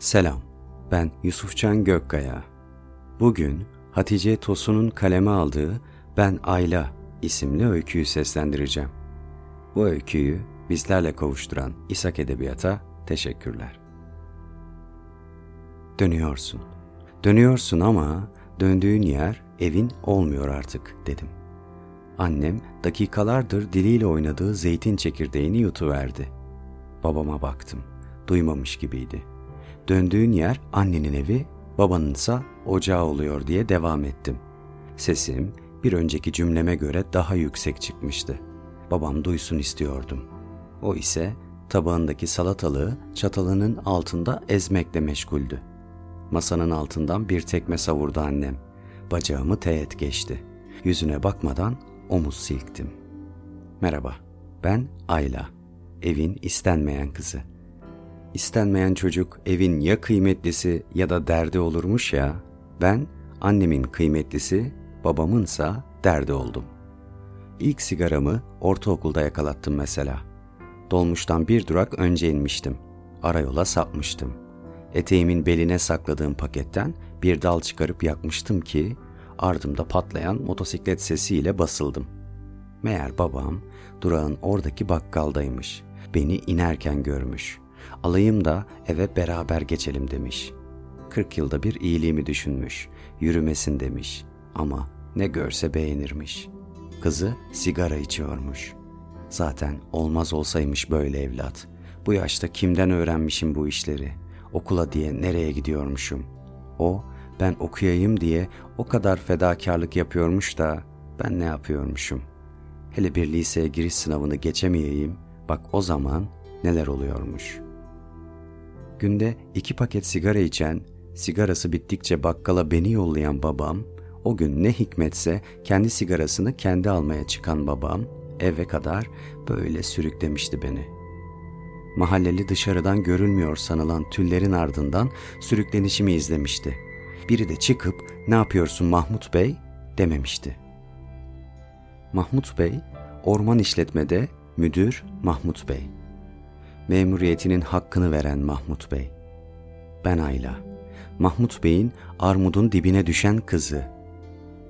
Selam, ben Yusufcan Gökkaya. Bugün Hatice Tosun'un kaleme aldığı Ben Ayla isimli öyküyü seslendireceğim. Bu öyküyü bizlerle kavuşturan İshak Edebiyat'a teşekkürler. Dönüyorsun. Dönüyorsun ama döndüğün yer evin olmuyor artık dedim. Annem dakikalardır diliyle oynadığı zeytin çekirdeğini yutuverdi. Babama baktım. Duymamış gibiydi. Döndüğün yer annenin evi, babanınsa ocağı oluyor diye devam ettim. Sesim bir önceki cümleme göre daha yüksek çıkmıştı. Babam duysun istiyordum. O ise tabağındaki salatalığı çatalının altında ezmekle meşguldü. Masanın altından bir tekme savurdu annem. Bacağımı teğet geçti. Yüzüne bakmadan omuz silktim. Merhaba, ben Ayla, evin istenmeyen kızı. İstenmeyen çocuk evin ya kıymetlisi ya da derdi olurmuş ya, ben annemin kıymetlisi, babamınsa derdi oldum. İlk sigaramı ortaokulda yakalattım mesela. Dolmuştan bir durak önce inmiştim. Arayola sapmıştım. Eteğimin beline sakladığım paketten bir dal çıkarıp yakmıştım ki ardımda patlayan motosiklet sesiyle basıldım. Meğer babam durağın oradaki bakkaldaymış. Beni inerken görmüş. Alayım da eve beraber geçelim demiş. Kırk yılda bir iyiliğimi düşünmüş. Yürümesin demiş. Ama ne görse beğenirmiş. Kızı sigara içiyormuş. Zaten olmaz olsaymış böyle evlat. Bu yaşta kimden öğrenmişim bu işleri? Okula diye nereye gidiyormuşum? O ben okuyayım diye o kadar fedakarlık yapıyormuş da ben ne yapıyormuşum? Hele bir liseye giriş sınavını geçemeyeyim, bak o zaman neler oluyormuş. Günde iki paket sigara içen, sigarası bittikçe bakkala beni yollayan babam, o gün ne hikmetse kendi sigarasını kendi almaya çıkan babam, eve kadar böyle sürüklemişti beni. Mahalleli dışarıdan görülmüyor sanılan tüllerin ardından sürüklenişimi izlemişti. Biri de çıkıp ne yapıyorsun Mahmut Bey dememişti. Mahmut Bey, orman işletmede müdür Mahmut Bey. Memuriyetinin hakkını veren Mahmut Bey. Ben Ayla. Mahmut Bey'in armudun dibine düşen kızı.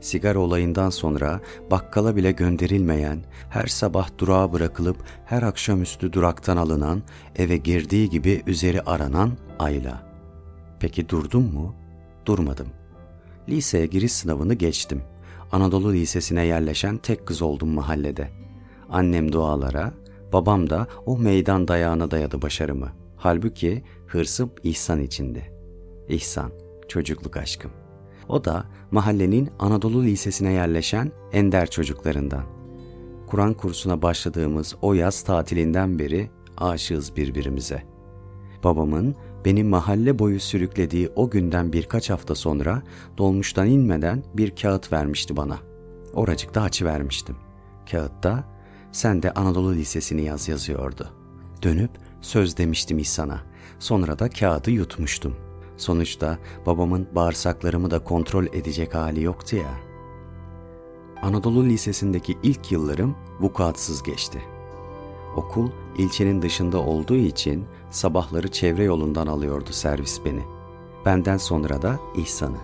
Sigara olayından sonra bakkala bile gönderilmeyen, her sabah durağa bırakılıp her akşamüstü duraktan alınan, eve girdiği gibi üzeri aranan Ayla. Peki durdum mu? Durmadım. Liseye giriş sınavını geçtim. Anadolu Lisesi'ne yerleşen tek kız oldum mahallede. Annem dualara, babam da o meydan dayağına dayadı başarımı. Halbuki hırsım İhsan içindi. İhsan, çocukluk aşkım. O da mahallenin Anadolu Lisesi'ne yerleşen ender çocuklarından. Kur'an kursuna başladığımız o yaz tatilinden beri aşığız birbirimize. Babamın beni mahalle boyu sürüklediği o günden birkaç hafta sonra dolmuştan inmeden bir kağıt vermişti bana. Oracıkta açı vermiştim. Kağıtta sen de Anadolu Lisesi'ni yaz yazıyordu. Dönüp söz demiştim İhsan'a. Sonra da kağıdı yutmuştum. Sonuçta babamın bağırsaklarımı da kontrol edecek hali yoktu ya. Anadolu Lisesi'ndeki ilk yıllarım vukuatsız geçti. Okul ilçenin dışında olduğu için sabahları çevre yolundan alıyordu servis beni. Benden sonra da İhsan'ı.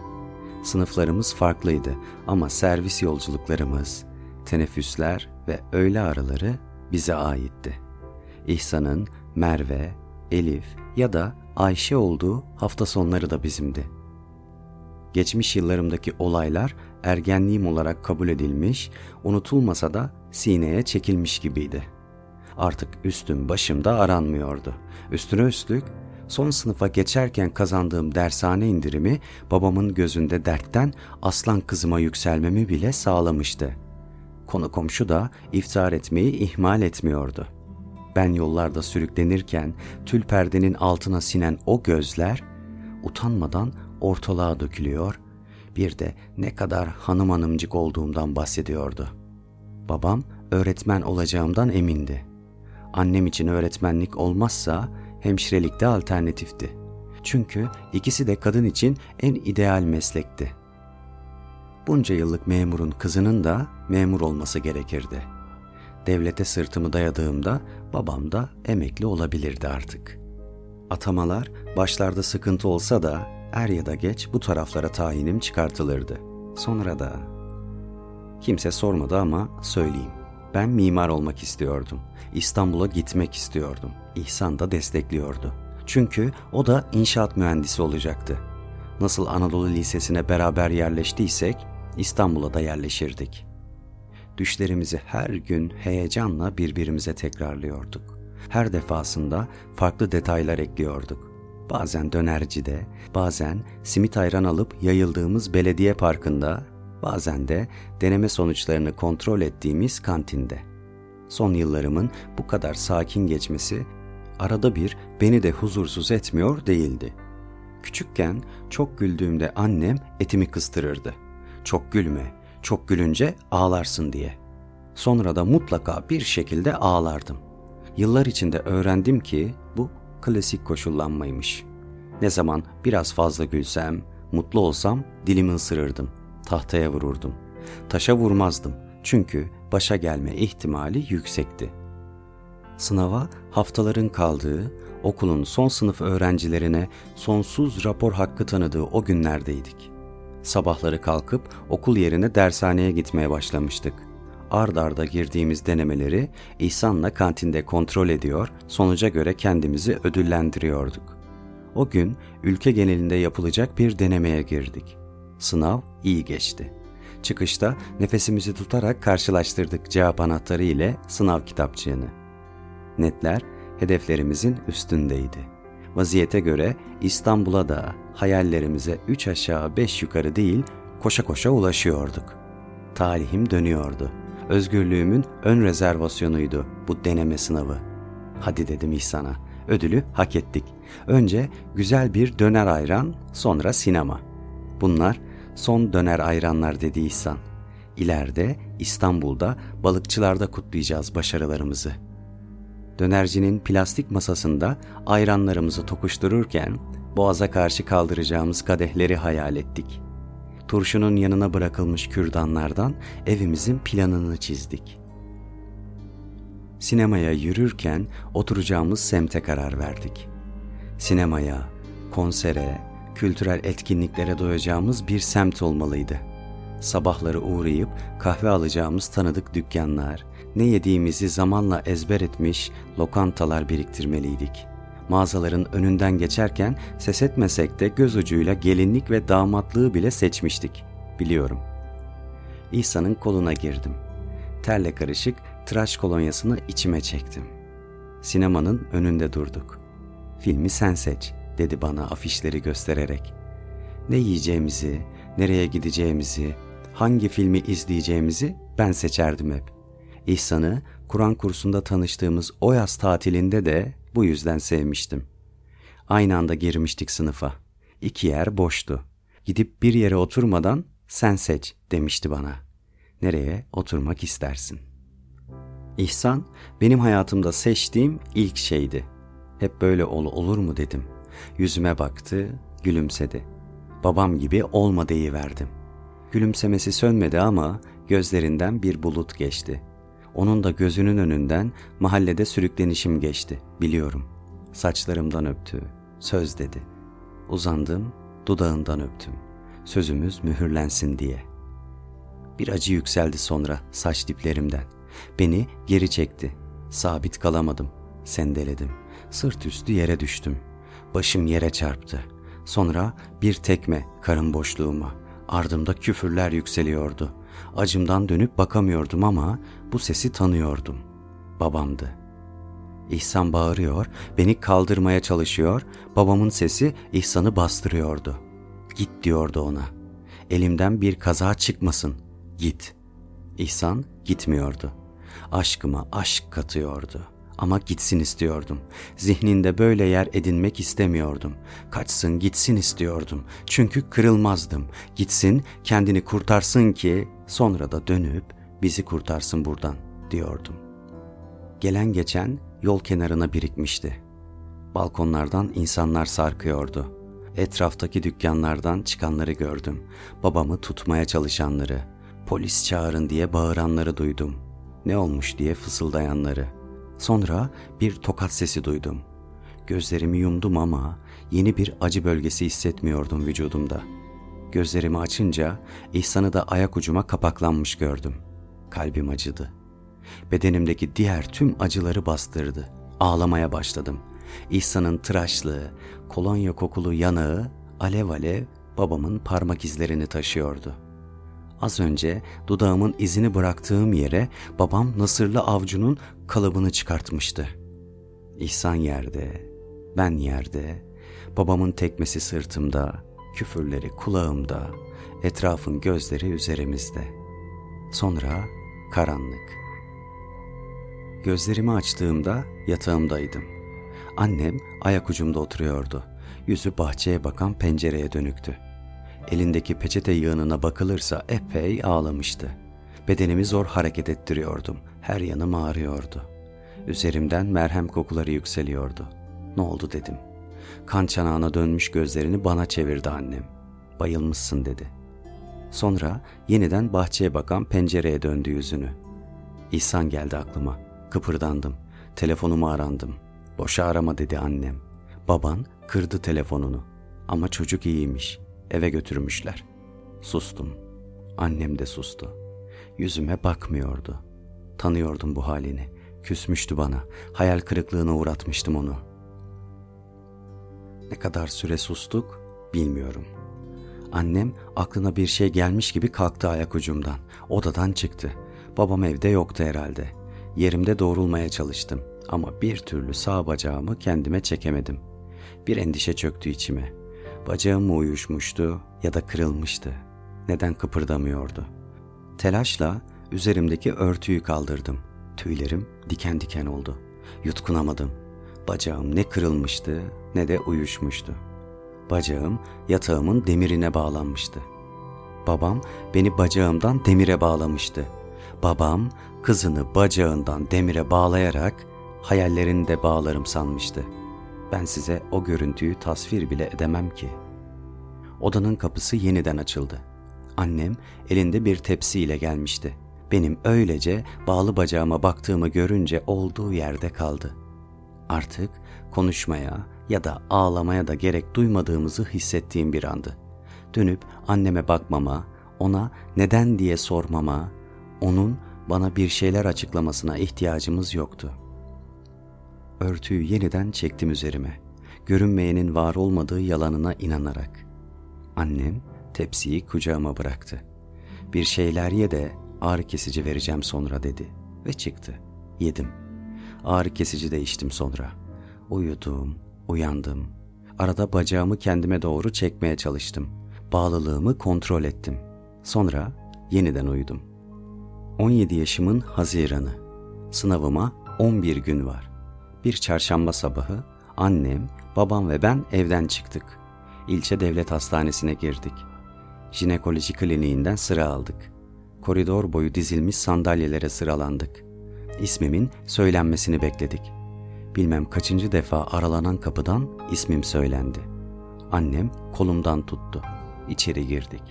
Sınıflarımız farklıydı ama servis yolculuklarımız, teneffüsler ve öğle araları bize aitti. İhsan'ın Merve, Elif ya da Ayşe olduğu hafta sonları da bizimdi. Geçmiş yıllarımdaki olaylar ergenliğim olarak kabul edilmiş, unutulmasa da sineye çekilmiş gibiydi. Artık üstüm başımda aranmıyordu. Üstüne üstlük son sınıfa geçerken kazandığım dershane indirimi babamın gözünde dertten aslan kızıma yükselmemi bile sağlamıştı. Konu komşu da iftar etmeyi ihmal etmiyordu. Ben yollarda sürüklenirken tül perdenin altına sinen o gözler utanmadan ortalığa dökülüyor, bir de ne kadar hanım hanımcık olduğumdan bahsediyordu. Babam öğretmen olacağımdan emindi. Annem için öğretmenlik olmazsa hemşirelik de alternatifti. Çünkü ikisi de kadın için en ideal meslekti. Bunca yıllık memurun kızının da memur olması gerekirdi. Devlete sırtımı dayadığımda babam da emekli olabilirdi artık. Atamalar başlarda sıkıntı olsa da er ya da geç bu taraflara tayinim çıkartılırdı. Sonra da kimse sormadı ama söyleyeyim. Ben mimar olmak istiyordum. İstanbul'a gitmek istiyordum. İhsan da destekliyordu. Çünkü o da inşaat mühendisi olacaktı. Nasıl Anadolu Lisesi'ne beraber yerleştiysek İstanbul'a da yerleşirdik. Düşlerimizi her gün heyecanla birbirimize tekrarlıyorduk. Her defasında farklı detaylar ekliyorduk. Bazen dönercide, bazen simit ayran alıp yayıldığımız belediye parkında, bazen de deneme sonuçlarını kontrol ettiğimiz kantinde. Son yıllarımın bu kadar sakin geçmesi arada bir beni de huzursuz etmiyor değildi. Küçükken çok güldüğümde annem etimi kıstırırdı. Çok gülme, çok gülünce ağlarsın diye. Sonra da mutlaka bir şekilde ağlardım. Yıllar içinde öğrendim ki bu klasik koşullanmaymış. Ne zaman biraz fazla gülsem, mutlu olsam dilimi ısırırdım, tahtaya vururdum. Taşa vurmazdım çünkü başa gelme ihtimali yüksekti. Sınava haftaların kaldığı, okulun son sınıf öğrencilerine sonsuz rapor hakkı tanıdığı o günlerdeydik. Sabahları kalkıp okul yerine dershaneye gitmeye başlamıştık. Ard arda girdiğimiz denemeleri İhsan'la kantinde kontrol ediyor, sonuca göre kendimizi ödüllendiriyorduk. O gün ülke genelinde yapılacak bir denemeye girdik. Sınav iyi geçti. Çıkışta nefesimizi tutarak karşılaştırdık cevap anahtarı ile sınav kitapçığını. Netler hedeflerimizin üstündeydi. Vaziyete göre İstanbul'a da hayallerimize üç aşağı beş yukarı değil koşa koşa ulaşıyorduk. Talihim dönüyordu. Özgürlüğümün ön rezervasyonuydu bu deneme sınavı. Hadi dedim İhsan'a. Ödülü hak ettik. Önce güzel bir döner ayran, sonra sinema. Bunlar son döner ayranlar dedi İhsan. İleride İstanbul'da balıkçılarda kutlayacağız başarılarımızı.'' Dönercinin plastik masasında ayranlarımızı tokuştururken boğaza karşı kaldıracağımız kadehleri hayal ettik. Turşunun yanına bırakılmış kürdanlardan evimizin planını çizdik. Sinemaya yürürken oturacağımız semte karar verdik. Sinemaya, konsere, kültürel etkinliklere doyacağımız bir semt olmalıydı. Sabahları uğrayıp kahve alacağımız tanıdık dükkanlar, ne yediğimizi zamanla ezber etmiş lokantalar biriktirmeliydik. Mağazaların önünden geçerken ses etmesek de göz ucuyla gelinlik ve damatlığı bile seçmiştik. Biliyorum. İhsan'ın koluna girdim. Terle karışık tıraş kolonyasını içime çektim. Sinemanın önünde durduk. Filmi sen seç, dedi bana afişleri göstererek. Ne yiyeceğimizi, nereye gideceğimizi, hangi filmi izleyeceğimizi ben seçerdim hep. İhsan'ı Kur'an kursunda tanıştığımız o yaz tatilinde de bu yüzden sevmiştim. Aynı anda girmiştik sınıfa. İki yer boştu. Gidip bir yere oturmadan sen seç demişti bana. Nereye oturmak istersin? İhsan benim hayatımda seçtiğim ilk şeydi. Hep böyle ol olur mu dedim. Yüzüme baktı, gülümsedi. Babam gibi olma verdim. Gülümsemesi sönmedi ama gözlerinden bir bulut geçti. Onun da gözünün önünden mahallede sürüklenişim geçti, biliyorum. Saçlarımdan öptü, söz dedi. Uzandım, dudağından öptüm. Sözümüz mühürlensin diye. Bir acı yükseldi sonra saç diplerimden. Beni geri çekti. Sabit kalamadım. Sendeledim. Sırt üstü yere düştüm. Başım yere çarptı. Sonra bir tekme karın boşluğuma. Ardımda küfürler yükseliyordu. Acımdan dönüp bakamıyordum ama bu sesi tanıyordum. Babamdı. İhsan bağırıyor, beni kaldırmaya çalışıyor, babamın sesi İhsan'ı bastırıyordu. Git diyordu ona. Elimden bir kaza çıkmasın, git. İhsan gitmiyordu. Aşkıma aşk katıyordu.'' Ama gitsin istiyordum. Zihninde böyle yer edinmek istemiyordum. Kaçsın gitsin istiyordum. Çünkü kırılmazdım. Gitsin kendini kurtarsın ki sonra da dönüp bizi kurtarsın buradan diyordum. Gelen geçen yol kenarına birikmişti. Balkonlardan insanlar sarkıyordu. Etraftaki dükkanlardan çıkanları gördüm. Babamı tutmaya çalışanları, polis çağırın diye bağıranları duydum. Ne olmuş diye fısıldayanları.'' Sonra bir tokat sesi duydum. Gözlerimi yumdum ama yeni bir acı bölgesi hissetmiyordum vücudumda. Gözlerimi açınca İhsan'ı da ayak ucuma kapaklanmış gördüm. Kalbim acıdı. Bedenimdeki diğer tüm acıları bastırdı. Ağlamaya başladım. İhsan'ın tıraşlı, kolonya kokulu yanağı alev alev babamın parmak izlerini taşıyordu. Az önce dudağımın izini bıraktığım yere babam Nasırlı avcunun kalıbını çıkartmıştı. İhsan yerde, ben yerde, babamın tekmesi sırtımda, küfürleri kulağımda, etrafın gözleri üzerimizde. Sonra karanlık. Gözlerimi açtığımda yatağımdaydım. Annem ayak ucumda oturuyordu. Yüzü bahçeye bakan pencereye dönüktü. Elindeki peçete yığınına bakılırsa epey ağlamıştı. Bedenimi zor hareket ettiriyordum. Her yanım ağrıyordu. Üzerimden merhem kokuları yükseliyordu. Ne oldu dedim. Kan çanağına dönmüş gözlerini bana çevirdi annem. Bayılmışsın dedi. Sonra yeniden bahçeye bakan pencereye döndü yüzünü. İhsan geldi aklıma. Kıpırdandım. Telefonumu arandım. Boşa arama dedi annem. Baban kırdı telefonunu. Ama çocuk iyiymiş. Eve götürmüşler. Sustum. Annem de sustu. Yüzüme bakmıyordu. Tanıyordum bu halini. Küsmüştü bana. Hayal kırıklığına uğratmıştım onu. Ne kadar süre sustuk bilmiyorum. Annem aklına bir şey gelmiş gibi kalktı ayak ucumdan. Odadan çıktı. Babam evde yoktu herhalde. Yerimde doğrulmaya çalıştım ama bir türlü sağ bacağımı kendime çekemedim. Bir endişe çöktü içime. Bacağım mı uyuşmuştu ya da kırılmıştı. Neden kıpırdamıyordu? Telaşla üzerimdeki örtüyü kaldırdım. Tüylerim diken diken oldu. Yutkunamadım. Bacağım ne kırılmıştı ne de uyuşmuştu. Bacağım yatağımın demirine bağlanmıştı. Babam beni bacağımdan demire bağlamıştı. Babam kızını bacağından demire bağlayarak hayallerini de bağlarım sanmıştı. Ben size o görüntüyü tasvir bile edemem ki. Odanın kapısı yeniden açıldı. Annem elinde bir tepsiyle gelmişti. Benim öylece bağlı bacağıma baktığımı görünce olduğu yerde kaldı. Artık konuşmaya ya da ağlamaya da gerek duymadığımızı hissettiğim bir andı. Dönüp anneme bakmama, ona neden diye sormama, onun bana bir şeyler açıklamasına ihtiyacımız yoktu. Örtüyü yeniden çektim üzerime. Görünmeyenin var olmadığı yalanına inanarak. Annem tepsiyi kucağıma bıraktı. Bir şeyler ye de ağrı kesici vereceğim sonra dedi ve çıktı. Yedim. Ağrı kesici de içtim sonra. Uyudum, uyandım. Arada bacağımı kendime doğru çekmeye çalıştım. Bağlılığımı kontrol ettim. Sonra yeniden uyudum. 17 yaşımın Haziranı. Sınavıma 11 gün var. Bir çarşamba sabahı annem, babam ve ben evden çıktık. İlçe devlet hastanesine girdik. Jinekoloji kliniğinden sıra aldık. Koridor boyu dizilmiş sandalyelere sıralandık. İsmimin söylenmesini bekledik. Bilmem kaçıncı defa aralanan kapıdan ismim söylendi. Annem kolumdan tuttu. İçeri girdik.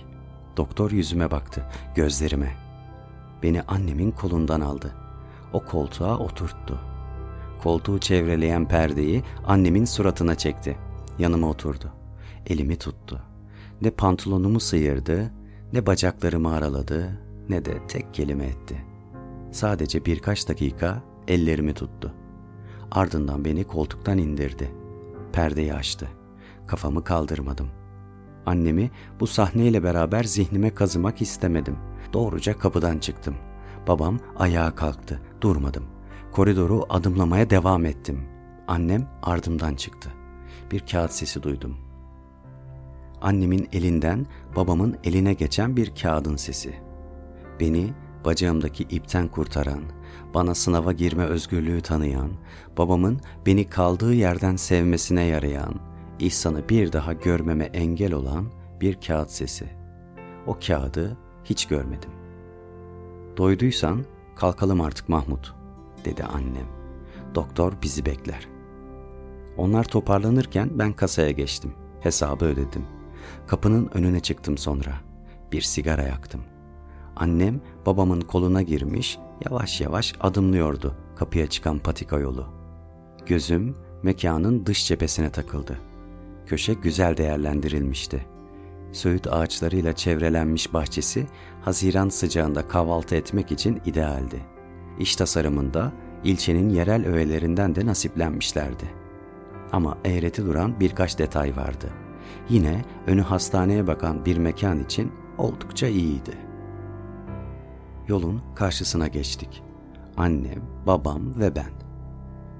Doktor yüzüme baktı, gözlerime. Beni annemin kolundan aldı. O koltuğa oturttu. Koltuğu çevreleyen perdeyi annemin suratına çekti. Yanıma oturdu. Elimi tuttu. Ne pantolonumu sıyırdı, ne bacaklarımı araladı, ne de tek kelime etti. Sadece birkaç dakika ellerimi tuttu. Ardından beni koltuktan indirdi. Perdeyi açtı. Kafamı kaldırmadım. Annemi bu sahneyle beraber zihnime kazımak istemedim. Doğruca kapıdan çıktım. Babam ayağa kalktı. Durmadım. Koridoru adımlamaya devam ettim. Annem ardımdan çıktı. Bir kağıt sesi duydum. Annemin elinden babamın eline geçen bir kağıdın sesi. Beni bacağımdaki ipten kurtaran, bana sınava girme özgürlüğü tanıyan, babamın beni kaldığı yerden sevmesine yarayan, İhsan'ı bir daha görmeme engel olan bir kağıt sesi. O kağıdı hiç görmedim. Doyduysan kalkalım artık Mahmut, dedi annem. Doktor bizi bekler. Onlar toparlanırken ben kasaya geçtim. Hesabı ödedim. Kapının önüne çıktım sonra. Bir sigara yaktım. Annem babamın koluna girmiş, yavaş yavaş adımlıyordu kapıya çıkan patika yolu. Gözüm mekanın dış cephesine takıldı. Köşe güzel değerlendirilmişti. Söğüt ağaçlarıyla çevrelenmiş bahçesi Haziran sıcağında kahvaltı etmek için idealdi. İş tasarımında ilçenin yerel öğelerinden de nasiplenmişlerdi. Ama eğreti duran birkaç detay vardı. Yine önü hastaneye bakan bir mekan için oldukça iyiydi. Yolun karşısına geçtik. Annem, babam ve ben.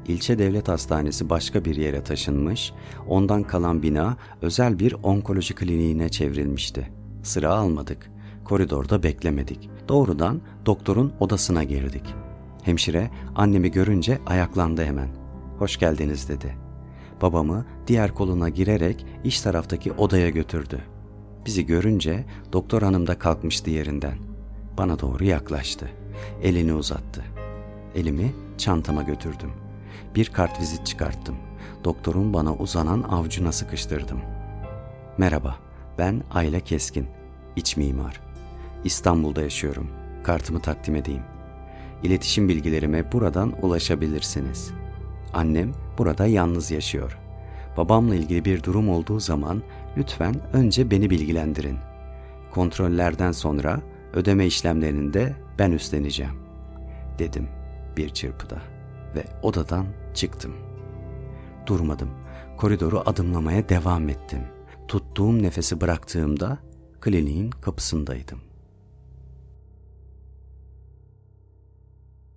İlçe devlet hastanesi başka bir yere taşınmış, ondan kalan bina özel bir onkoloji kliniğine çevrilmişti. Sıra almadık. Koridorda beklemedik. Doğrudan doktorun odasına girdik. Hemşire annemi görünce ayaklandı hemen. Hoş geldiniz dedi. Babamı diğer koluna girerek iç taraftaki odaya götürdü. Bizi görünce doktor hanım da kalkmıştı yerinden. Bana doğru yaklaştı. Elini uzattı. Elimi çantama götürdüm. Bir kart vizit çıkarttım. Doktorun bana uzanan avcuna sıkıştırdım. Merhaba, ben Ayla Keskin, iç mimar. İstanbul'da yaşıyorum. Kartımı takdim edeyim. İletişim bilgilerime buradan ulaşabilirsiniz. Annem burada yalnız yaşıyor. Babamla ilgili bir durum olduğu zaman lütfen önce beni bilgilendirin. Kontrollerden sonra ödeme işlemlerini de ben üstleneceğim, dedim bir çırpıda ve odadan çıktım. Durmadım. Koridoru adımlamaya devam ettim. Tuttuğum nefesi bıraktığımda kliniğin kapısındaydım.